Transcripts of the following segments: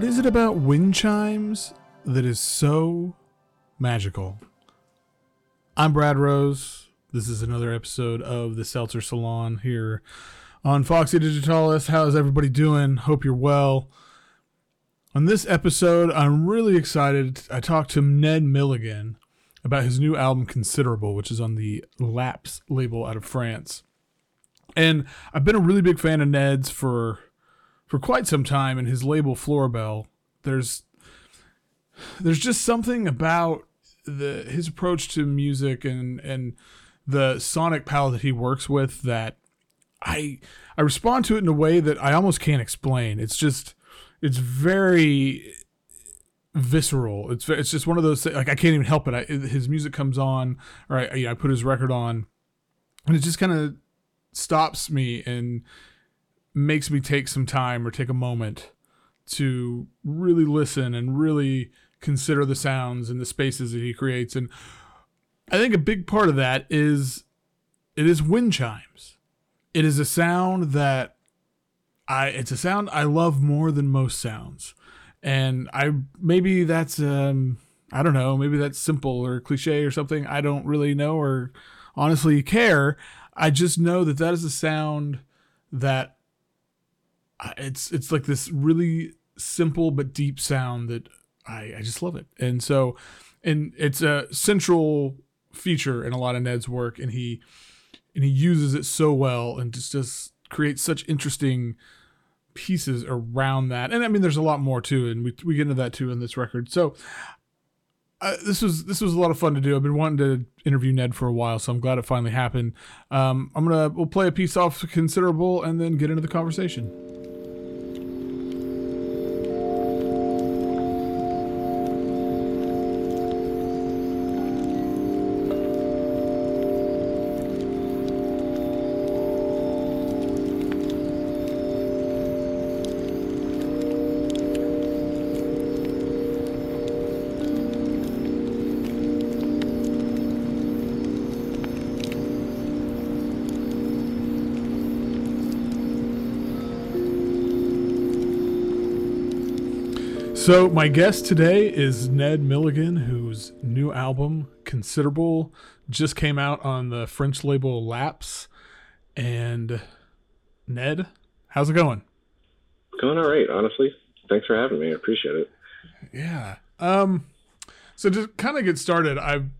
What is it about wind chimes that is so magical? I'm Brad Rose. This is another episode of the Seltzer Salon here on Foxy Digitalis. How's everybody doing? Hope you're well. On this episode, I'm really excited. I talked to Ned Milligan about his new album Considerable, which is on the laaps label out of France. And I've been a really big fan of Ned's for for quite some time in his label Florabelle. There's there's just something about the his approach to music and and the sonic palette that he works with that I I respond to it in a way that I almost can't explain. It's just it's very visceral. It's it's just one of those like I can't even help it. I, his music comes on, or I I put his record on, and it just kind of stops me and makes me take some time or take a moment to really listen and really consider the sounds and the spaces that he creates. And I think a big part of that is it is wind chimes. It is a sound that I it's a sound I love more than most sounds. And I maybe that's um I don't know, maybe that's simple or cliche or something. I don't really know or honestly care. I just know that that is a sound that it's it's like this really simple but deep sound that I, I just love it. And so and it's a central feature in a lot of Ned's work and he and he uses it so well and just just creates such interesting pieces around that. And I mean there's a lot more too and we we get into that too in this record. So uh, this was this was a lot of fun to do. I've been wanting to interview Ned for a while, so I'm glad it finally happened. Um, I'm gonna we'll play a piece off considerable and then get into the conversation. So, my guest today is Ned Milligan, whose new album, Considerable, just came out on the French label laaps. And, Ned, how's it going? Going all right, honestly. Thanks for having me. I appreciate it. Yeah. Um, so, to kind of get started, I've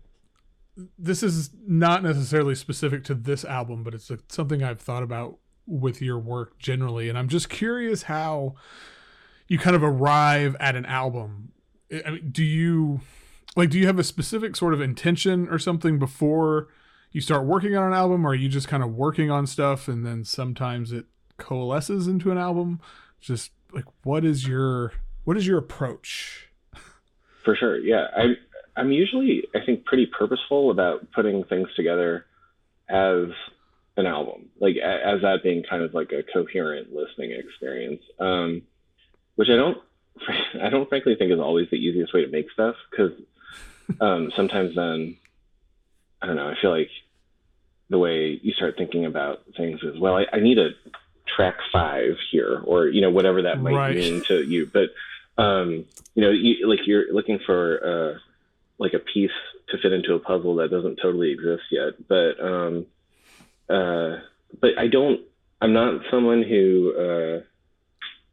this is not necessarily specific to this album, but it's something I've thought about with your work generally. And I'm just curious how you kind of arrive at an album. I mean, do you like do you have a specific sort of intention or something before you start working on an album or are you just kind of working on stuff and then sometimes it coalesces into an album? Just like what is your what is your approach? For sure. Yeah. I I'm usually I think pretty purposeful about putting things together as an album, like as that being kind of like a coherent listening experience. Um, which I don't I don't frankly think is always the easiest way to make stuff because um, sometimes then I don't know I feel like the way you start thinking about things is well I, I need a track five here or you know whatever that might right. mean to you but um, you know you, like you're looking for uh, like a piece to fit into a puzzle that doesn't totally exist yet but um, uh, but I don't I'm not someone who uh,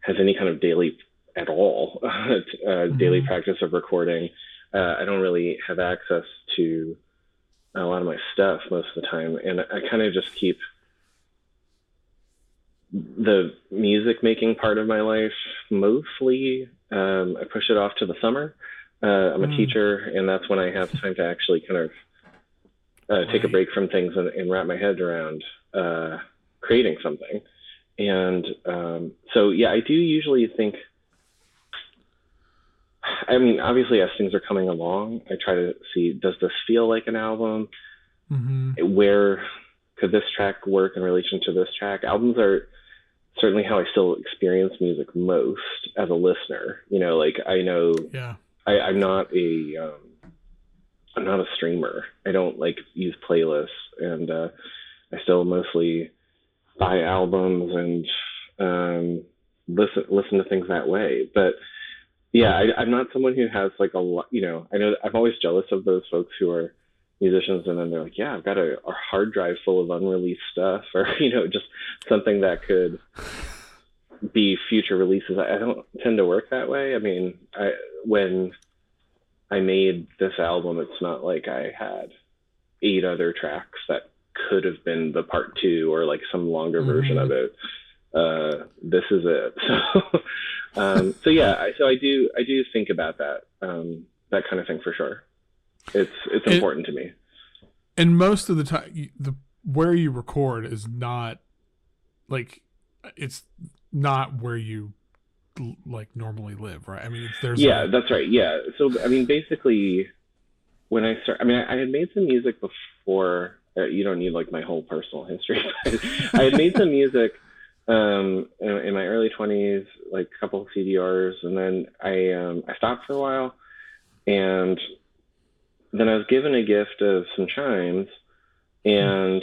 has any kind of daily at all uh, mm-hmm. daily practice of recording. Uh, I don't really have access to a lot of my stuff most of the time, and I kind of just keep the music making part of my life mostly. Um, I push it off to the summer. Uh, I'm a mm. teacher, and that's when I have time to actually kind of uh, take a break from things and, and wrap my head around uh, creating something. And um, so, yeah, I do usually think. I mean, obviously, as things are coming along, I try to see does this feel like an album? Mm-hmm. Where could this track work in relation to this track? Albums are certainly how I still experience music most as a listener. You know, like I know, yeah, I, I'm not a, um, I'm not a streamer. I don't like use playlists, and uh, I still mostly buy albums and um, listen listen to things that way. But yeah, I, I'm not someone who has like a lot. You know, I know I'm always jealous of those folks who are musicians and then they're like, yeah, I've got a, a hard drive full of unreleased stuff, or you know, just something that could be future releases. I, I don't tend to work that way. I mean, I when I made this album, it's not like I had eight other tracks that could have been the part two or like some longer mm-hmm. version of it. Uh, this is it. So, um, so yeah, I, so I do, I do think about that, um, that kind of thing for sure. It's, it's important to me. And most of the time, the where you record is not like it's not where you like normally live, right? I mean, there's yeah, a... that's right. Yeah, so I mean, basically, when I start, I mean, I, I had made some music before. Uh, you don't need like my whole personal history. I had made some music um, in, in, my early 20s, like a couple of CDRs, and then I um, I stopped for a while, and then I was given a gift of some chimes, and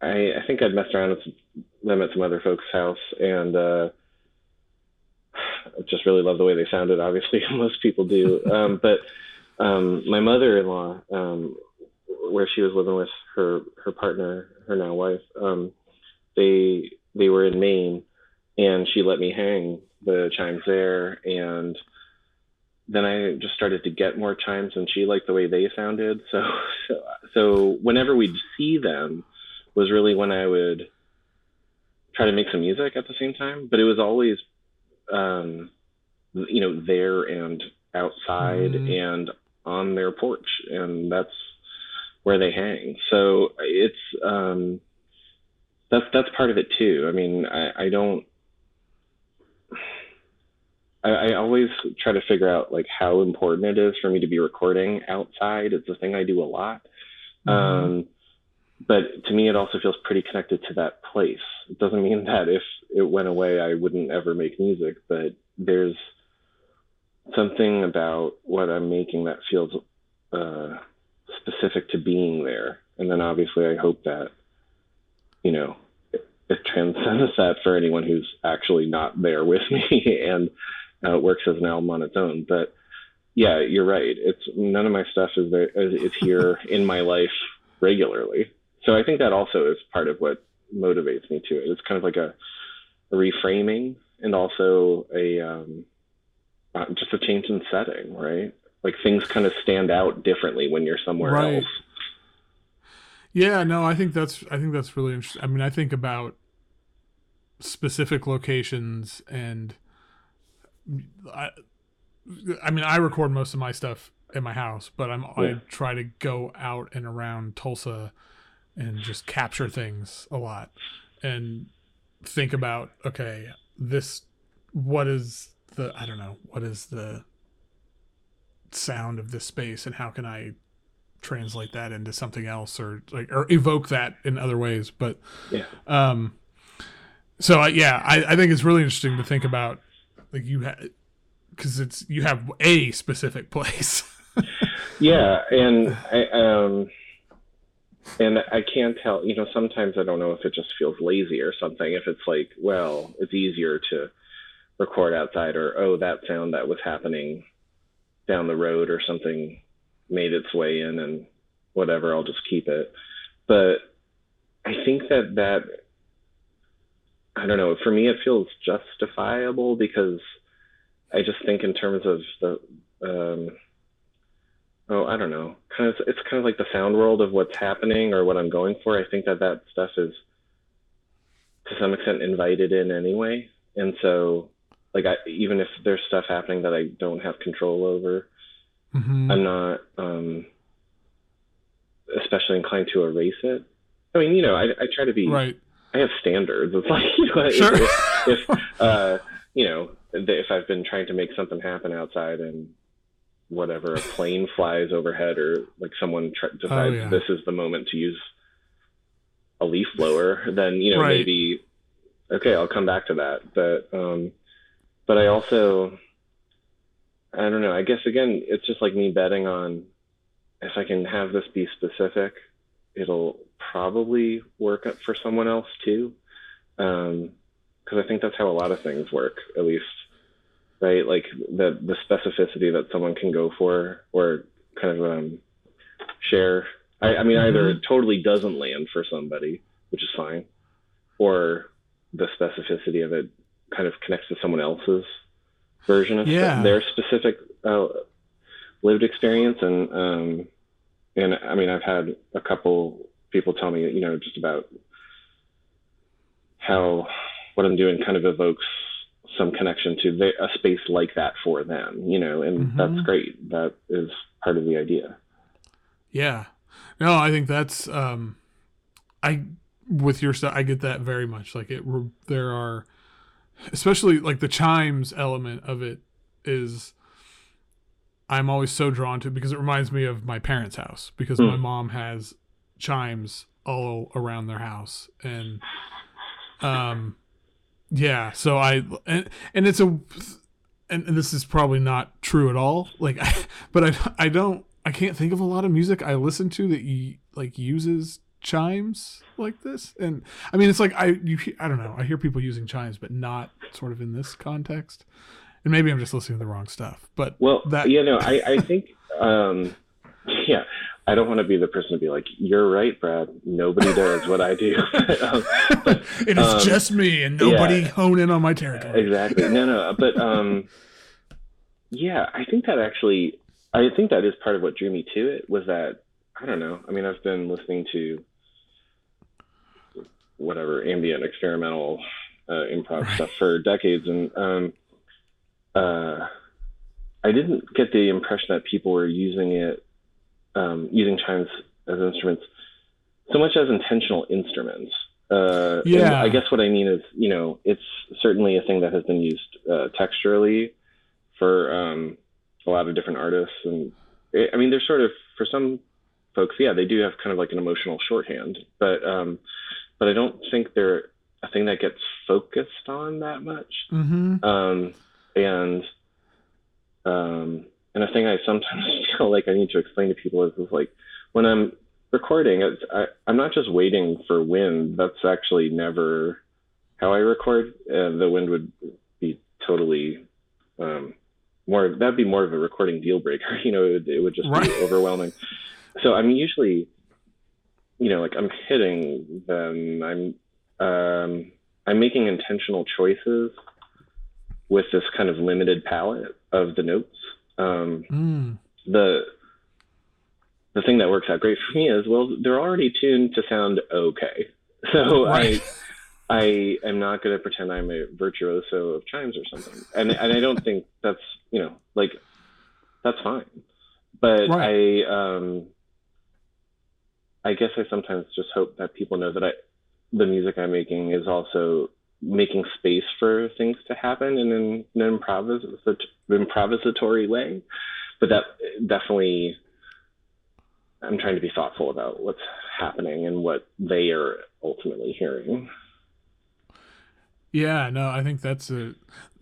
I, I think I'd messed around with them at some other folks' house, and uh, I just really love the way they sounded. Obviously, most people do. Um, but um, my mother-in-law, um, where she was living with her her partner, her now wife, um, they they were in Maine, and she let me hang the chimes there, and then I just started to get more chimes, and she liked the way they sounded. So so, so whenever we'd see them, was really when I would try to make some music at the same time. But it was always um, you know, there and outside mm-hmm. and on their porch, and that's where they hang. So it's um, that's that's part of it too. I mean, I, I don't. I, I always try to figure out like how important it is for me to be recording outside. It's a thing I do a lot. Mm-hmm. Um, but to me, it also feels pretty connected to that place. It doesn't mean that if it went away, I wouldn't ever make music, but there's something about what I'm making that feels uh, specific to being there. And then obviously, I hope that, you know, it, it transcends that for anyone who's actually not there with me and uh, works as an album on its own. But yeah, you're right. It's none of my stuff is there. Is here in my life regularly. So I think that also is part of what motivates me to it. It's kind of like a, a reframing and also a um, uh, just a change in setting, right? Like things kind of stand out differently when you're somewhere right. else. Yeah, no, I think that's I think that's really interesting. I mean, I think about specific locations and I I mean, I record most of my stuff in my house, but I'm yeah. I try to go out and around Tulsa and just capture things a lot and think about okay this what is the i don't know what is the sound of this space and how can i translate that into something else or like or evoke that in other ways but yeah um so uh, yeah I, I think it's really interesting to think about like you have because it's you have a specific place yeah and i um and I can't tell, you know, sometimes I don't know if it just feels lazy or something. If it's like, well, it's easier to record outside, or oh, that sound that was happening down the road or something made its way in, and whatever, I'll just keep it. But I think that that, I don't know, for me, it feels justifiable because I just think in terms of the, um, oh, I don't know, kind of, it's kind of like the sound world of what's happening or what I'm going for. I think that that stuff is to some extent invited in anyway. And so, like, I, even if there's stuff happening that I don't have control over, mm-hmm. I'm not um, especially inclined to erase it. I mean, you know, I, I try to be, right. I have standards. It's like, you know, sure. if, if uh, you know, if I've been trying to make something happen outside and whatever a plane flies overhead or like someone tr- oh, decides oh, yeah. this is the moment to use a leaf blower then you know right. maybe okay i'll come back to that but um but i also i don't know i guess again it's just like me betting on if i can have this be specific it'll probably work for someone else too um because i think that's how a lot of things work at least right? Like the the specificity that someone can go for or kind of um, share. I, I mean, mm-hmm. either it totally doesn't land for somebody, which is fine, or the specificity of it kind of connects to someone else's version of yeah. their specific uh, lived experience. And um, and I mean, I've had a couple people tell me, you know, just about how what I'm doing kind of evokes some connection to the, a space like that for them, you know, and mm-hmm. that's great. That is part of the idea. Yeah. No, I think that's um I with your stuff I get that very much. Like it there are especially like the chimes element of it is I'm always so drawn to because it reminds me of my parents' house because mm. my mom has chimes all around their house and um yeah so i and, and it's a and, and this is probably not true at all like I, but i i don't i can't think of a lot of music i listen to that you like uses chimes like this and i mean it's like i you i don't know i hear people using chimes but not sort of in this context and maybe i'm just listening to the wrong stuff but well that yeah no i i think um yeah I don't want to be the person to be like, "You're right, Brad. Nobody does what I do." um, but, it is um, just me, and nobody yeah, hone in on my territory. Exactly. No, no. But um, yeah, I think that actually, I think that is part of what drew me to it. Was that I don't know. I mean, I've been listening to whatever ambient experimental uh, improv right. stuff for decades, and um, uh, I didn't get the impression that people were using it um, using chimes as instruments so much as intentional instruments. Uh, yeah. I guess what I mean is, you know, it's certainly a thing that has been used uh, texturally for um, a lot of different artists, and it, I mean, there's sort of for some folks, yeah, they do have kind of like an emotional shorthand, but um, but I don't think they're a thing that gets focused on that much. Mm-hmm. Um, and um, and a thing I sometimes feel like I need to explain to people is, is like when I'm recording, it's, I, I'm not just waiting for wind. That's actually never how I record. Uh, the wind would be totally um, more. That'd be more of a recording deal breaker. You know, it would, it would just right. be overwhelming. So I'm usually, you know, like I'm hitting, them. I'm um, I'm making intentional choices with this kind of limited palette of the notes um, mm. The the thing that works out great for me is well, they're already tuned to sound okay. So right. I I am not going to pretend I'm a virtuoso of chimes or something, and and I don't think that's you know like that's fine. But right. I um I guess I sometimes just hope that people know that I the music I'm making is also making space for things to happen in an, an improvis- improvisatory way. But that definitely, I'm trying to be thoughtful about what's happening and what they are ultimately hearing. Yeah, no, I think that's a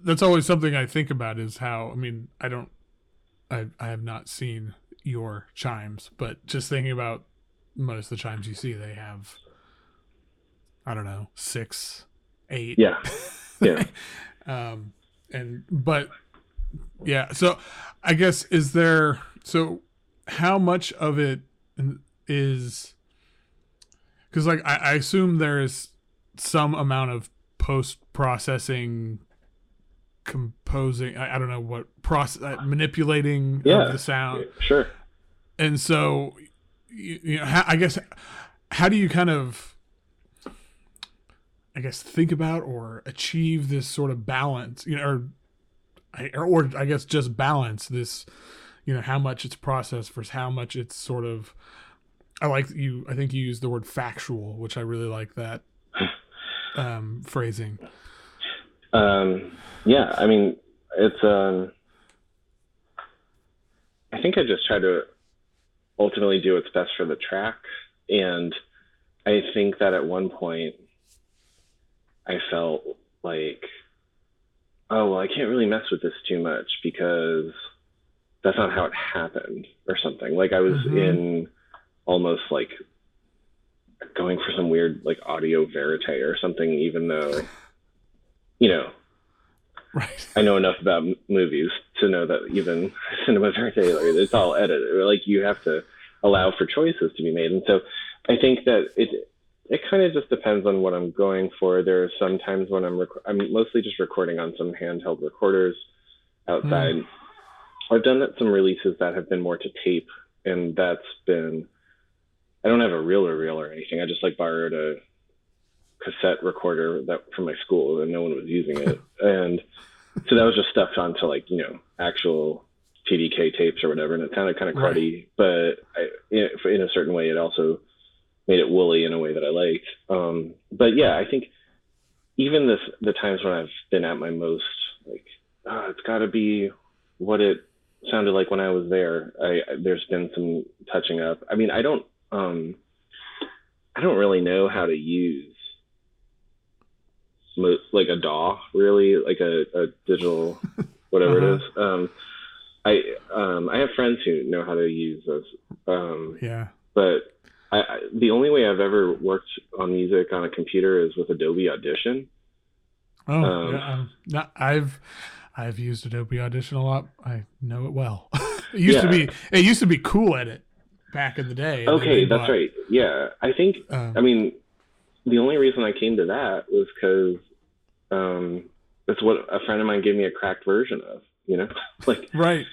that's always something I think about is how I mean I don't I I have not seen your chimes, but just thinking about most of the times you see, they have I don't know six eight. Yeah. Yeah. um, and but yeah, so I guess is there so how much of it is because like I, I assume there is some amount of post processing composing I, I, don't know what process uh, manipulating yeah, the sound sure and so you, know i guess how do you kind of I guess think about or achieve this sort of balance, you know, or or I guess just balance this, you know, how much it's processed versus how much it's sort of. I like you. I think you used the word factual, which I really like that um, phrasing. Um, yeah, I mean, it's. Um, I think I just try to ultimately do what's best for the track, and I think that at one point I felt like, oh, well, I can't really mess with this too much because that's not how it happened or something. Like I was mm-hmm. in almost like going for some weird like audio verite or something, even though, you know, right. I know enough about m- movies to know that even cinema verite, like, it's all edited. Like you have to allow for choices to be made, and so I think that it it kind of just depends on what I'm going for. There are some times when I'm rec- I'm mostly just recording on some handheld recorders outside. Mm. I've done some releases that have been more to tape, and that's been. I don't have a reel or reel or anything. I just like borrowed a cassette recorder that from my school, and no one was using it, and so that was just stuffed onto like you know actual TDK tapes or whatever, and it sounded kind of Right. cruddy, but I, in, a certain way, it also made it woolly in a way that I liked. Um, but yeah, I think even this the times when I've been at my most like, oh, it's got to be what it sounded like when I was there. I there's been some touching up. I mean, I don't um, I don't really know how to use like a DAW really, like a, a digital whatever it is. Um, I um, I have friends who know how to use those. Um, Yeah. but I, I, the only way I've ever worked on music on a computer is with Adobe Audition. Oh, Um, yeah. Um, I've I've used Adobe Audition a lot. I know it well. it used to be it used to be cool at it back in the day. Okay, that's right. Yeah, I think. Um, I mean, the only reason I came to that was because um, it's what a friend of mine gave me a cracked version of. You know, like right.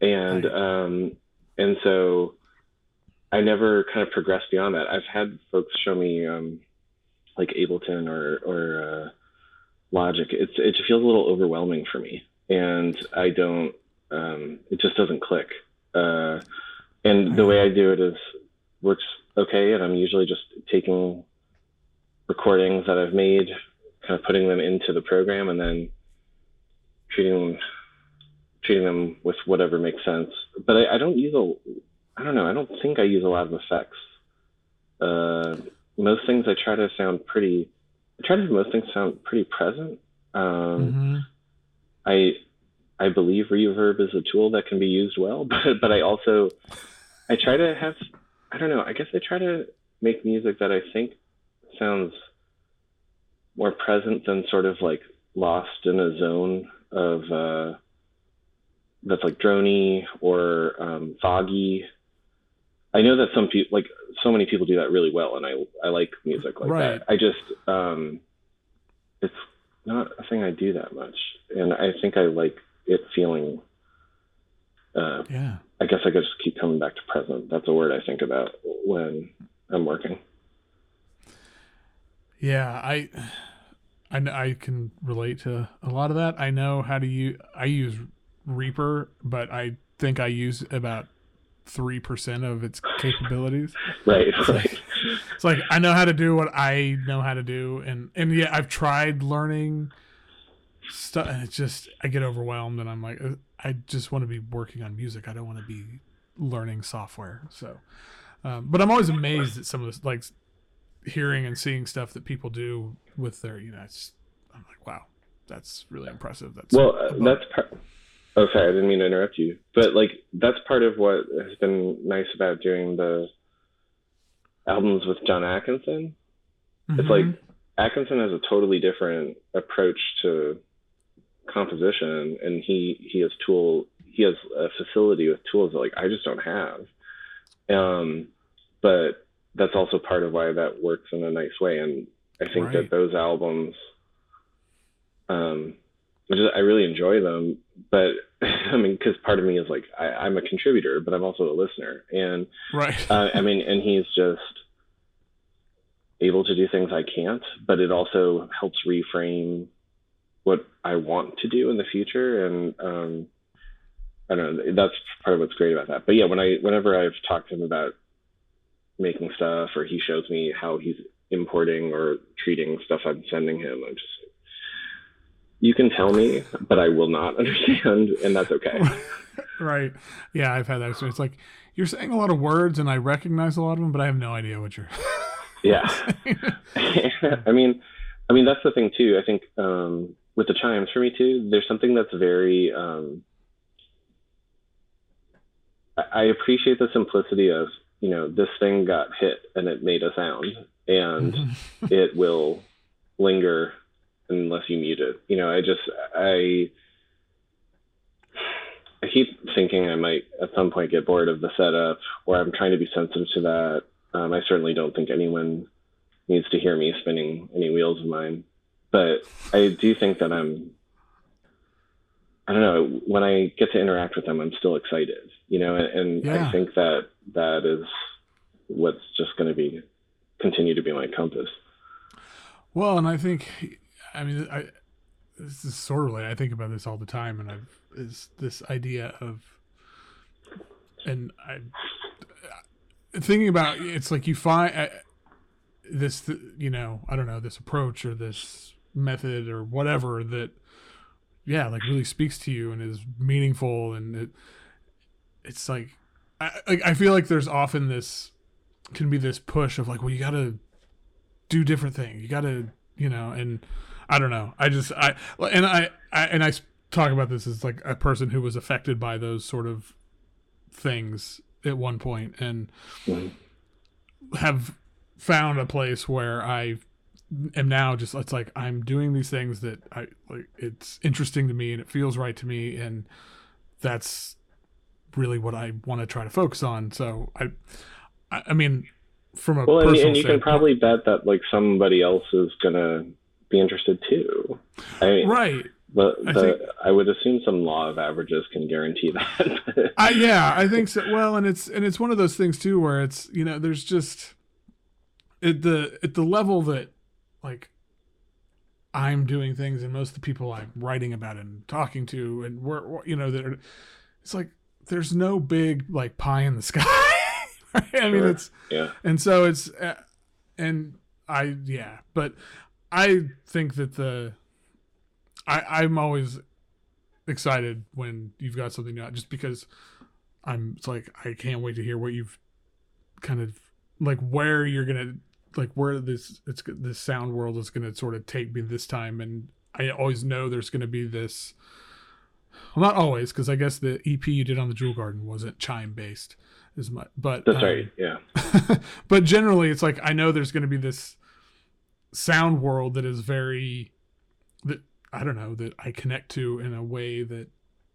and Right. um, and so I never kind of progressed beyond that. I've had folks show me um, like Ableton or or uh, Logic. It's it just feels a little overwhelming for me, and I don't. Um, it just doesn't click. Uh, and the way I do it is works okay, and I'm usually just taking recordings that I've made, kind of putting them into the program, and then treating them treating them with whatever makes sense. But I, I don't use a, I don't know, I don't think I use a lot of effects. Uh, most things I try to sound pretty, I try to most things sound pretty present. Um, Mhm. I, I believe reverb is a tool that can be used well, but but I also, I try to have, I don't know, I guess I try to make music that I think sounds more present than sort of like lost in a zone of uh, that's like drony or um, foggy. I know that some people like so many people do that really well, and I I like music like Right. that. I just um, it's not a thing I do that much, and I think I like it feeling. Uh, Yeah. I guess I could just keep coming back to present. That's a word I think about when I'm working. Yeah, I, I, I can relate to a lot of that. I know how to use. I use Reaper, but I think I use about three percent of its capabilities. Right, right. It's like I know how to do what I know how to do, and and yeah, I've tried learning stuff, and it's just I get overwhelmed, and I'm like, uh, I just want to be working on music. I don't want to be learning software. So, um, but I'm always amazed at some of this, like hearing and seeing stuff that people do with their, you know, it's I'm like, wow, that's really impressive. That's Well, uh, that's part. Oh, sorry, I didn't mean to interrupt you. But like, that's part of what has been nice about doing the albums with Jon Atkinson. It's like Mhm. Atkinson has a totally different approach to composition, and he he has tool he has a facility with tools that like I just don't have. Um, but that's also part of why that works in a nice way, and I think Right. that those albums, um, I just- I really enjoy them. But I mean, because part of me is like I, I'm a contributor, but I'm also a listener, and right. uh, I mean, and he's just able to do things I can't, but it also helps reframe what I want to do in the future. And um, I don't know, that's part of what's great about that. But yeah, when I, whenever I've talked to him about making stuff or he shows me how he's importing or treating stuff I'm sending him, I'm just, you can tell me, but I will not understand, and that's okay. right. Yeah, I've had that experience. Like you're saying a lot of words, and I recognize a lot of them, but I have no idea what you're. Yeah. I mean, I mean that's the thing too. I think um, with the chimes for me too, there's something that's very. Um, I appreciate the simplicity of you know this thing got hit and it made a sound and Mhm. it will linger unless you mute it. You know, I just I I keep thinking I might at some point get bored of the setup, or I'm trying to be sensitive to that. Um, I certainly don't think anyone needs to hear me spinning any wheels of mine, but I do think that I'm. I don't know. When I get to interact with them, I'm still excited, you know, and, and Yeah. I think that that is what's just going to be continue to be my compass. Well, and I think, I mean, I this is sort of like I think about this all the time, and I've is this idea of, and I thinking about it's like you find this, you know, I don't know, this approach or this method or whatever that, yeah, like really speaks to you and is meaningful, and it, it's like, I I feel like there's often this can be this push of like, well, you got to do different things. You got to, you know, and I don't know. I just I and I, I and i talk about this as like a person who was affected by those sort of things at one point and have found a place where I am now just it's like I'm doing these things that I like it's interesting to me and it feels right to me and that's really what I want to try to focus on. So I I, mean from a Well, and, and you can probably bet that like somebody else is gonna be interested too. I mean, right the, I think- I would assume some law of averages can guarantee that. I, yeah, I think so. Well, and it's and it's one of those things too where it's you know there's just at the at the level that like I'm doing things and most of the people I'm writing about and talking to and we're you know that it's like there's no big like pie in the sky. right? I mean Sure. it's yeah, and so it's uh, and i yeah but i think that the i i'm always excited when you've got something new out just because i'm it's like i can't wait to hear what you've kind of like where you're gonna like where this it's this sound world is gonna sort of take me this time and i always know there's gonna be this well not always because i guess the ep you did on the jewel garden wasn't chime based as much but that's um, right. Yeah, but generally it's like i know there's going to be this sound world that is very that i don't know that i connect to in a way that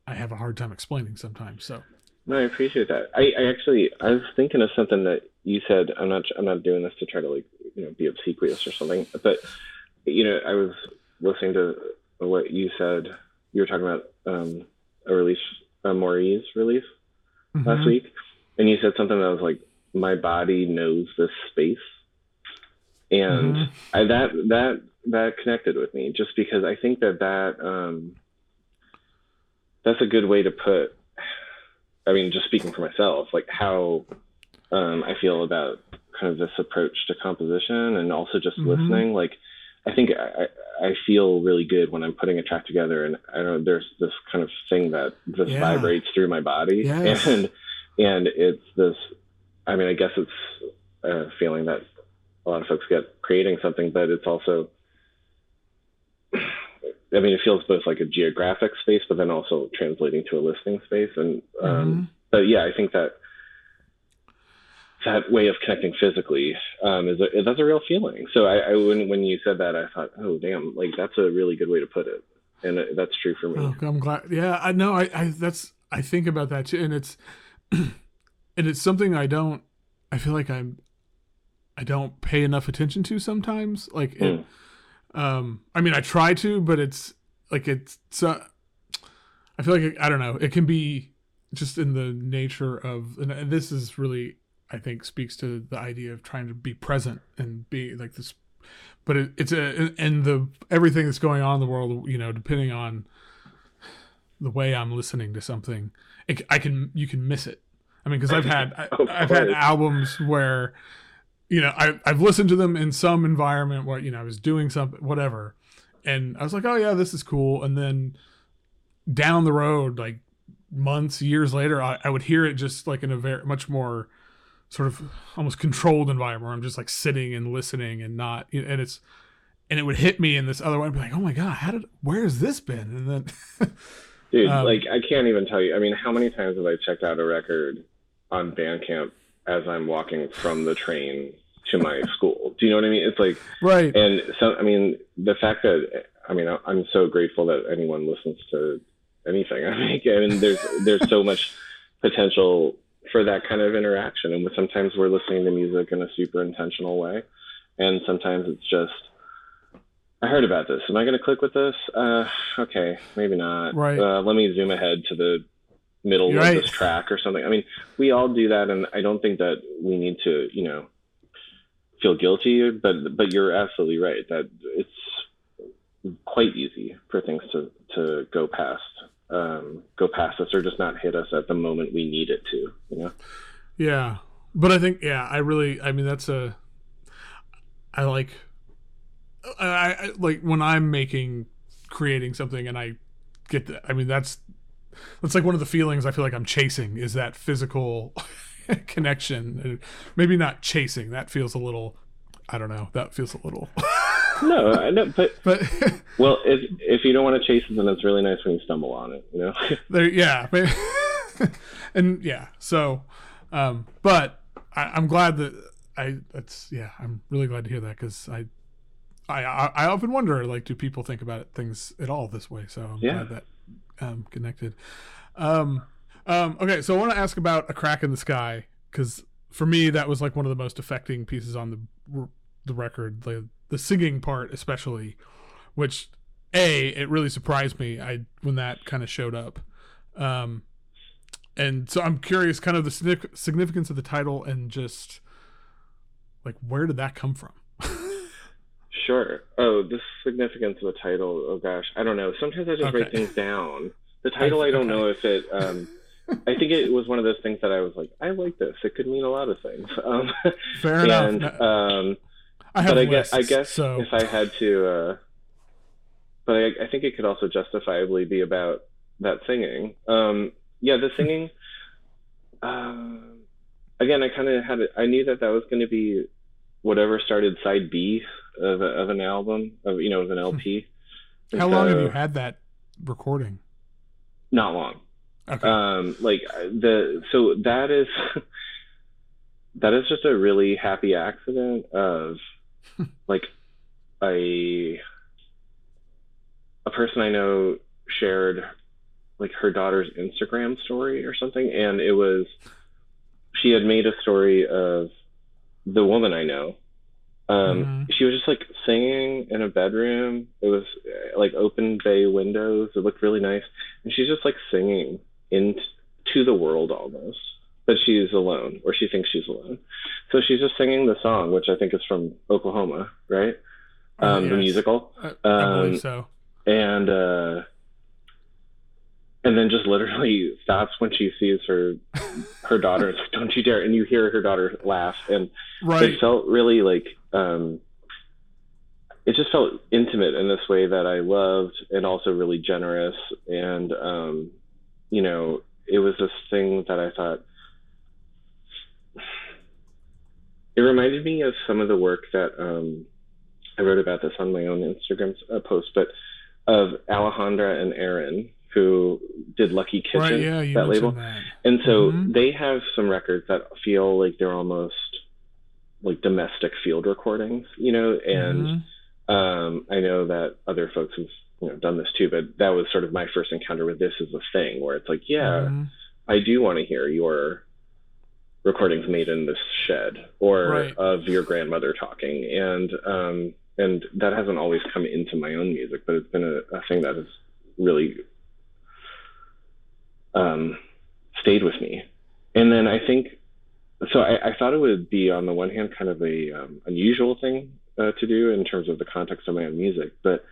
i have a hard time explaining sometimes so no, I appreciate that. I, I actually I was thinking of something that you said. I'm not I'm not doing this to try to like you know be obsequious or something, but you know I was listening to what you said. You were talking about um, a release, a Maurice release. last Mhm. week, and you said something that was like, "My body knows this space," and Mhm. I, that that that connected with me just because I think that that um, that's a good way to put. I mean, just speaking for myself, like how um, I feel about kind of this approach to composition and also just Mhm. listening. Like, I think I, I feel really good when I'm putting a track together, and I don't know. There's this kind of thing that just Yeah. vibrates through my body, Yes. and and it's this. I mean, I guess it's a feeling that a lot of folks get creating something, but it's also. I mean, it feels both like a geographic space, but then also translating to a listening space, and um, Mhm. but yeah, I think that that way of connecting physically um, is a, that's a real feeling. So I, I when when you said that, I thought, oh damn, like that's a really good way to put it, and that's true for me. Oh, I'm glad. Yeah, I know. I, I that's I think about that too, and it's and it's something I don't. I feel like I'm. I don't pay enough attention to sometimes. Like, it, um, I mean, I try to, but it's like it's. Uh, I feel like it, I don't know. It can be just in the nature of, and this is really, I think, speaks to the idea of trying to be present and be like this. But it, it's a and the everything that's going on in the world, you know, depending on the way I'm listening to something, it, I can you can miss it. I mean, because I've had I, I've had albums where, you know, I I've listened to them in some environment where you know I was doing something whatever, and I was like, oh yeah, this is cool, and then down the road, like months, years later, I, I would hear it just like in a very much more sort of almost controlled environment where I'm just like sitting and listening and not, and it's and it would hit me in this other way and be like, oh my god, how did where has this been? And then Dude, Um, like I can't even tell you. I mean, how many times have I checked out a record on Bandcamp as I'm walking from the train to my school? Do you know what I mean? It's like, right, and so I mean, the fact that I mean, I'm so grateful that anyone listens to anything I make. I mean, there's there's so much potential for that kind of interaction, and sometimes we're listening to music in a super intentional way, and sometimes it's just. I heard about this. Am I going to click with this? Uh, okay, maybe not. Right. Uh, let me zoom ahead to the middle Right. of this track or something. I mean, we all do that, and I don't think that we need to, you know, feel guilty. But but you're absolutely right that it's quite easy for things to to go past um, go past us or just not hit us at the moment we need it to. You know. Yeah, but I think yeah, I really, I mean, that's a, I like, I, I like when I'm making, creating something, and I get that. I mean, that's that's like one of the feelings I feel like I'm chasing is that physical connection. Maybe not chasing. That feels a little. I don't know. That feels a little. No, I know, but but well, if if you don't want to chase it, then it's really nice when you stumble on it. You know. there, yeah, but- and yeah. So, um, but I, I'm glad that I. That's yeah. I'm really glad to hear that because I, I, I I often wonder like, do people think about things at all this way? So I'm Yeah. glad that um, connected. Um, um, okay, so I want to ask about a crack in the sky because for me that was like one of the most affecting pieces on the the record, the the singing part especially, which a it really surprised me I when that kind of showed up, um, and so I'm curious, kind of the significance of the title and just like where did that come from? Sure. Oh, the significance of the title. Oh gosh, I don't know. Sometimes I just write things down. The title, I don't Okay. know if it. Um, I think it was one of those things that I was like, I like this. It could mean a lot of things. Um, Fair enough. and No, um, I have but I guess, I guess so if I had to, uh, but I, I think it could also justifiably be about that singing. Um, yeah, the singing. um again, I kind of had it. I knew that that was going to be whatever started side B of, a, of an album, of you know, of an LP. And how long have you had that recording? Not long. Okay. um like the so that is that is just a really happy accident of like a a person i know shared like her daughter's instagram story or something and it was she had made a story of the woman i know. Um Mhm. she was just like singing in a bedroom. It was like open bay windows. It looked really nice. And she's just like singing into the world almost but she's alone or she thinks she's alone so she's just singing the song which i think is from oklahoma right um, the Yes. musical I, I um, believe so. and uh and then just literally stops when she sees her her daughter it's like don't you dare and you hear her daughter laugh and Right. it felt really like um it just felt intimate in this way that I loved and also really generous and um you know it was this thing that I thought it reminded me of some of the work that um I wrote about this on my own Instagram uh, post but of Alejandra and Aeron who did Lucky Kitchen right. Yeah. That label that. and so Mhm. they have some records that feel like they're almost like domestic field recordings, you know, and Mhm. um, I know that other folks have you know done this too, but that was sort of my first encounter with this as a thing where it's like, yeah, Mhm. I do want to hear your recordings made in this shed or Right. of your grandmother talking, and um, and that hasn't always come into my own music, but it's been a, a thing that has really um, stayed with me. And then I think so. I, I thought it would be on the one hand kind of a um, unusual thing uh, to do in terms of the context of my own music, but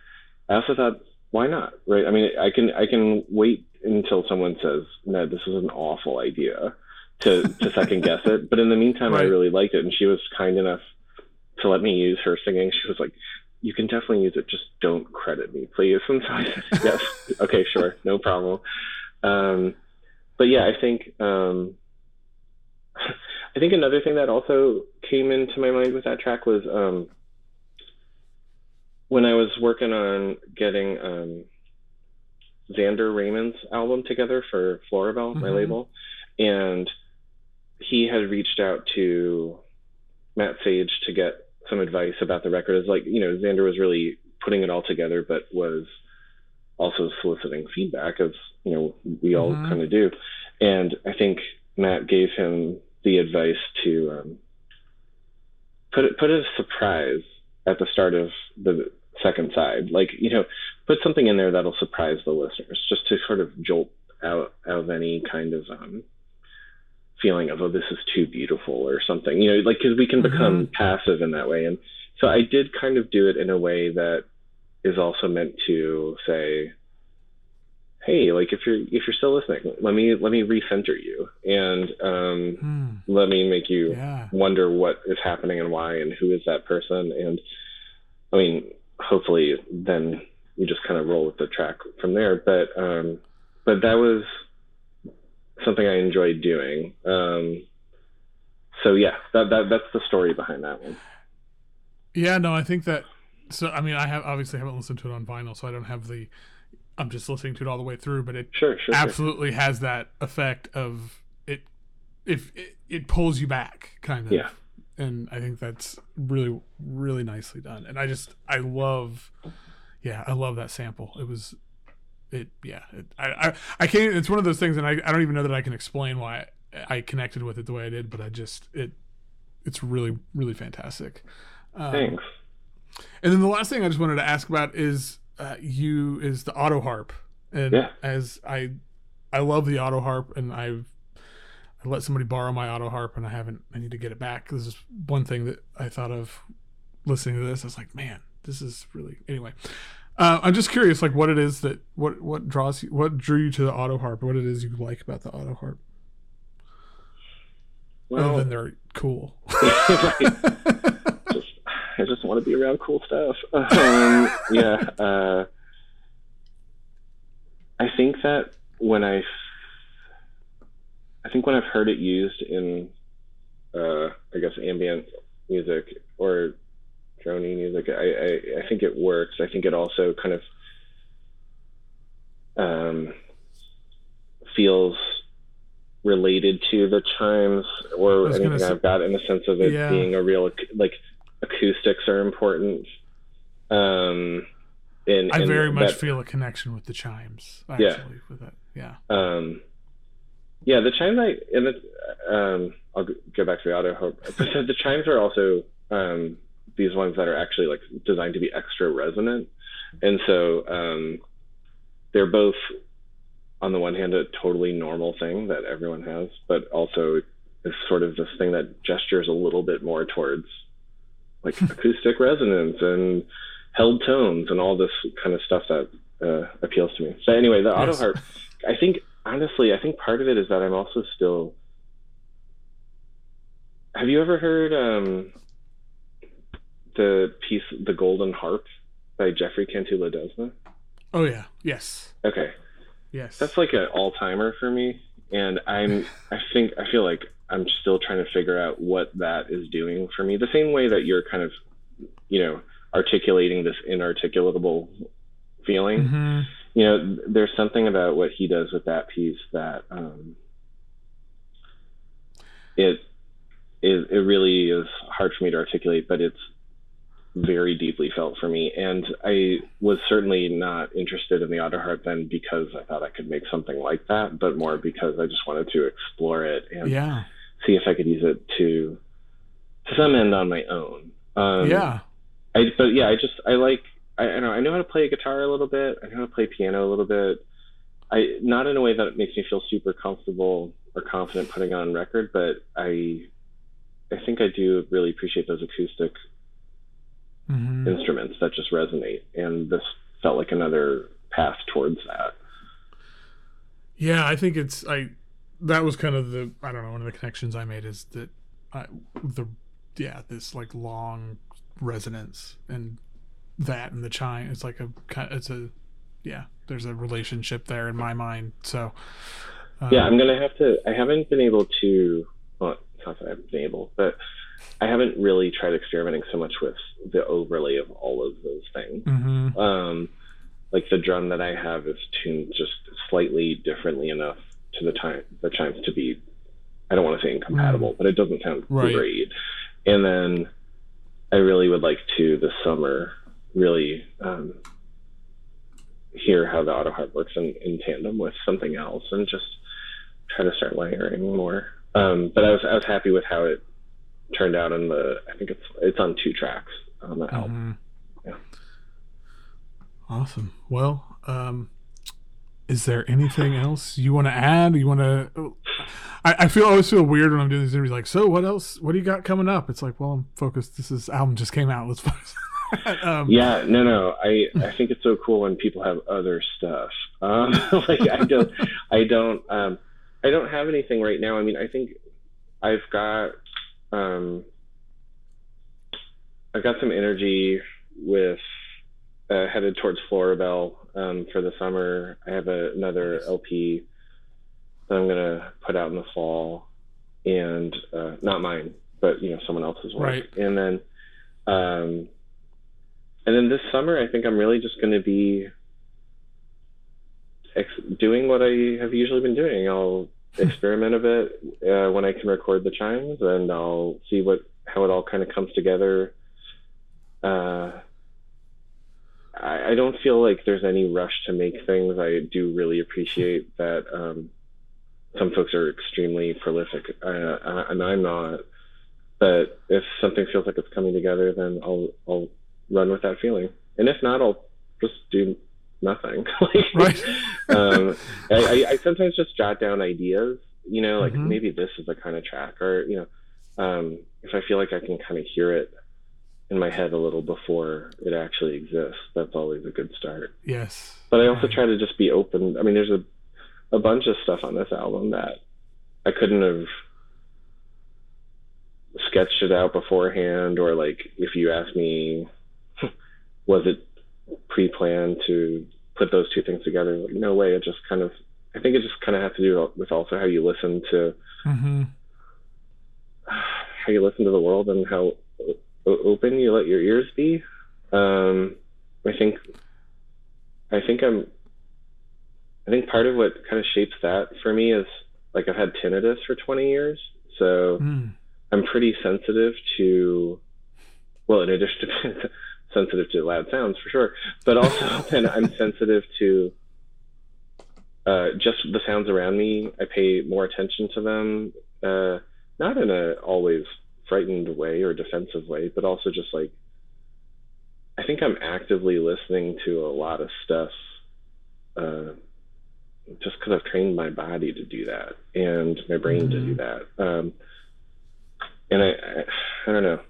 I also thought, why not? Right? I mean, I can I can wait until someone says, "No, this is an awful idea," to to second guess it. But in the meantime, I really liked it, and she was kind enough to let me use her singing. She was like. You can definitely use it. Just don't credit me, please. And so I said, yes. Okay, sure. No problem. Um, but yeah, I think um, I think another thing that also came into my mind with that track was um, when I was working on getting um, Xander Raymond's album together for Florabelle, my Mhm. label, and he had reached out to Matt Sage to get some advice about the record. Is like you know Xander was really putting it all together, but was also soliciting feedback, as you know we all Mhm. kind of do. And I think Matt gave him the advice to um, put it, put a surprise at the start of the second side, like you know, put something in there that'll surprise the listeners, just to sort of jolt out out of any kind of um, feeling of oh this is too beautiful or something, you know, like because we can become passive in that way. And so I did kind of do it in a way that is also meant to say hey like if you're if you're still listening let me let me recenter you and um, Hmm. let me make you Yeah. wonder what is happening and why and who is that person and i mean hopefully then you just kind of roll with the track from there but um but that was something i enjoyed doing um so yeah that, that that's the story behind that one Yeah, no, I think that. So, I mean, I have obviously haven't listened to it on vinyl, so I don't have the. I'm just listening to it all the way through, but it sure sure, sure. absolutely has that effect of it. If it, it pulls you back, kind of. Yeah. And I think that's really, really nicely done. And I just, I love, yeah, I love that sample. It was, it, yeah, it, I, I, I can't. It's one of those things, and I, I don't even know that I can explain why I connected with it the way I did, but I just, it, it's really, really fantastic. Um, thanks and then the last thing I just wanted to ask about is uh, you is the auto harp, and Yeah. as I I love the auto harp, and I've I let somebody borrow my auto harp, and I haven't. I need to get it back. This is one thing that I thought of listening to this. I was like, man, this is really anyway. Uh, I'm just curious, like what it is that what what draws you, what drew you to the auto harp, what it is you like about the auto harp, other well than they're cool. just I just want to be around cool stuff. Um, yeah, uh, I think that when I, I think when I've heard it used in, uh, I guess ambient music or drony music, I, I I think it works. I think it also kind of um, feels related to the chimes or anything say- I've got in the sense of it Yeah. being a real like acoustics are important. Um, and, I and very much that- feel a connection with the chimes. Yeah. Actually, with it, yeah. um, yeah, the chimes I and it, um, I'll go back to the auto the, the chimes are also um, these ones that are actually like designed to be extra resonant, and so um, they're both on the one hand a totally normal thing that everyone has, but also is sort of this thing that gestures a little bit more towards like acoustic resonance and held tones and all this kind of stuff that uh, appeals to me. So anyway, the auto Yes. harp, I think honestly, I think part of it is that I'm also still. Have you ever heard um, the piece "The Golden Harp" by Jefre Cantu Ledesma? Oh yeah. Yes. Okay, Yes. that's like an all timer for me, and I'm I think I feel like I'm still trying to figure out what that is doing for me. The same way that you're kind of, you know, articulating this inarticulable feeling. hmm You know, there's something about what he does with that piece that um, it it it really is hard for me to articulate, but it's very deeply felt for me. And I was certainly not interested in the auto harp then because I thought I could make something like that, but more because I just wanted to explore it and Yeah. see if I could use it to to some end on my own. Um, yeah. I but yeah, I just I like I, I know I know how to play a guitar a little bit. I know how to play piano a little bit. I not in a way that it makes me feel super comfortable or confident putting on record, but I I think I do really appreciate those acoustic hmm instruments that just resonate, and this felt like another path towards that. Yeah. I think it's I. That was kind of the I don't know one of the connections I made is that I the yeah this like long resonance and that and the chime it's like a it's a yeah there's a relationship there in my mind so um, Yeah, I'm gonna have to. I haven't been able to. Well, it's not that I haven't been able, but I haven't really tried experimenting so much with the overlay of all of those things. mhm. Um, like the drum that I have is tuned just slightly differently enough to the time the chimes to be. I don't want to say incompatible, but it doesn't sound Right. great. And then I really would like to this summer really um, hear how the auto harp works in, in tandem with something else and just try to start layering more. Um, but I was I was happy with how it turned out in the I think it's it's on two tracks on the album. Mhm. Yeah. Awesome. Well, um, is there anything else you want to add? You want to? I, I feel I always feel weird when I'm doing these interviews. Like, so what else? What do you got coming up? It's like, well, I'm focused. This is album just came out. Let's focus. um, Yeah, no, no. I I think it's so cool when people have other stuff. Um, like I don't, I don't, um, I don't have anything right now. I mean, I think I've got, um, I've got some energy with uh, headed towards Florabelle um, for the summer. I have a, another LP that I'm gonna put out in the fall, and uh, not mine, but you know someone else's work. Right. And then, um, and then this summer, I think I'm really just gonna be ex- doing what I have usually been doing. I'll experiment a bit uh, when I can record the chimes, and I'll see what how it all kind of comes together. Uh, I, I don't feel like there's any rush to make things. I do really appreciate that um, some folks are extremely prolific, uh, and I'm not. But if something feels like it's coming together, then I'll I'll run with that feeling. And if not, I'll just do nothing. like, Right. um, I, I, I sometimes just jot down ideas. You know, like Mhm. maybe this is the kind of track, or you know, um, if I feel like I can kind of hear it in my head a little before it actually exists, that's always a good start. yes. But I also try to just be open. I mean, there's a a bunch of stuff on this album that I couldn't have sketched it out beforehand, or like if you asked me, was it pre-planned to put those two things together? Like, no way. It just kind of. I think it just kind of has to do with also how you listen to mm-hmm. how you listen to the world and how o- open you let your ears be. Um, I think, I think I'm, I think part of what kind of shapes that for me is like I've had tinnitus for 20 years, so Mm. I'm pretty sensitive to, well, in addition to sensitive to loud sounds for sure, but also then I'm sensitive to uh, just the sounds around me. I pay more attention to them, uh, not in a always frightened way or defensive way, but also just like I think I'm actively listening to a lot of stuff. Uh, just because I've trained my body to do that and my brain to do Mhm. that, um, and I, I, I don't know.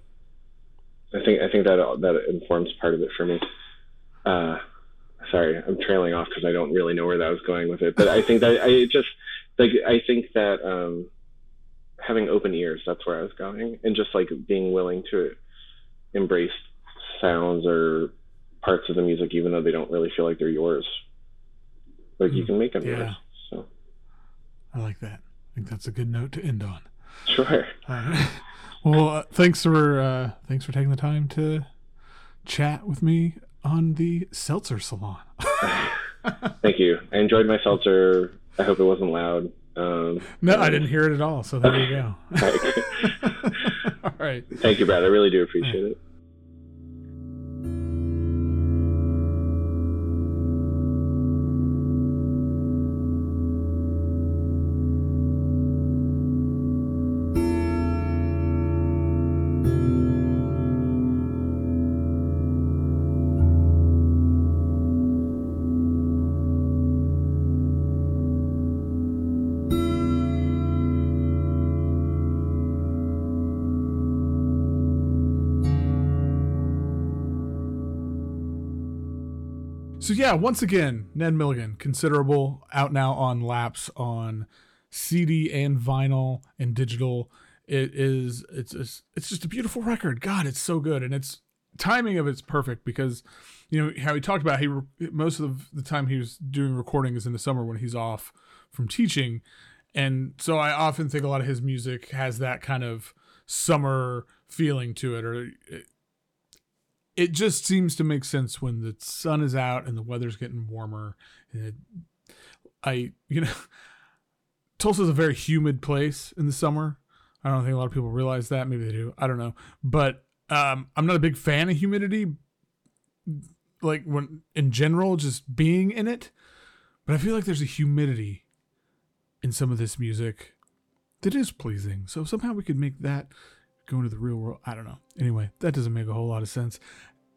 I think I think that that informs part of it for me. Uh, sorry, I'm trailing off because I don't really know where that was going with it. But I think that I just like I think that um, having open ears, that's where I was going, and just like being willing to embrace sounds or parts of the music, even though they don't really feel like they're yours. Like you Mm, can make them yeah. yours. So I like that. I think that's a good note to end on. Sure. All right. Well, uh, thanks for uh, thanks for taking the time to chat with me on the Seltzer Salon. Thank you. I enjoyed my seltzer. I hope it wasn't loud. Um, no, I didn't hear it at all. So there you go. all right. Thank you, Brad. I really do appreciate it. Yeah, once again, Ned Milligan, considerable out now on laaps on CD and vinyl and digital. It is it's it's, it's just a beautiful record. God, it's so good, and it's timing of it's perfect because you know how he talked about he most of the time he was doing recording is in the summer when he's off from teaching, and so I often think a lot of his music has that kind of summer feeling to it, or it, just seems to make sense when the sun is out and the weather's getting warmer. It, I, you know, Tulsa's a very humid place in the summer. I don't think a lot of people realize that. Maybe they do. I don't know. But um, I'm not a big fan of humidity. like when in general just being in it, but I feel like there's a humidity in some of this music that is pleasing. So somehow we could make that go into the real world. I don't know. Anyway, that doesn't make a whole lot of sense.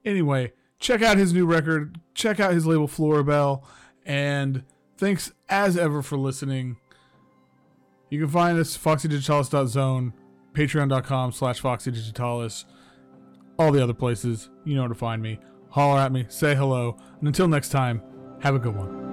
Anyway, check out his new record, check out his label Florabelle, and thanks as ever for listening. You can find us foxydigitalis.zone, patreon.com slash foxydigitalis, all the other places. You know where to find me. Holler at me, say hello, and until next time, have a good one.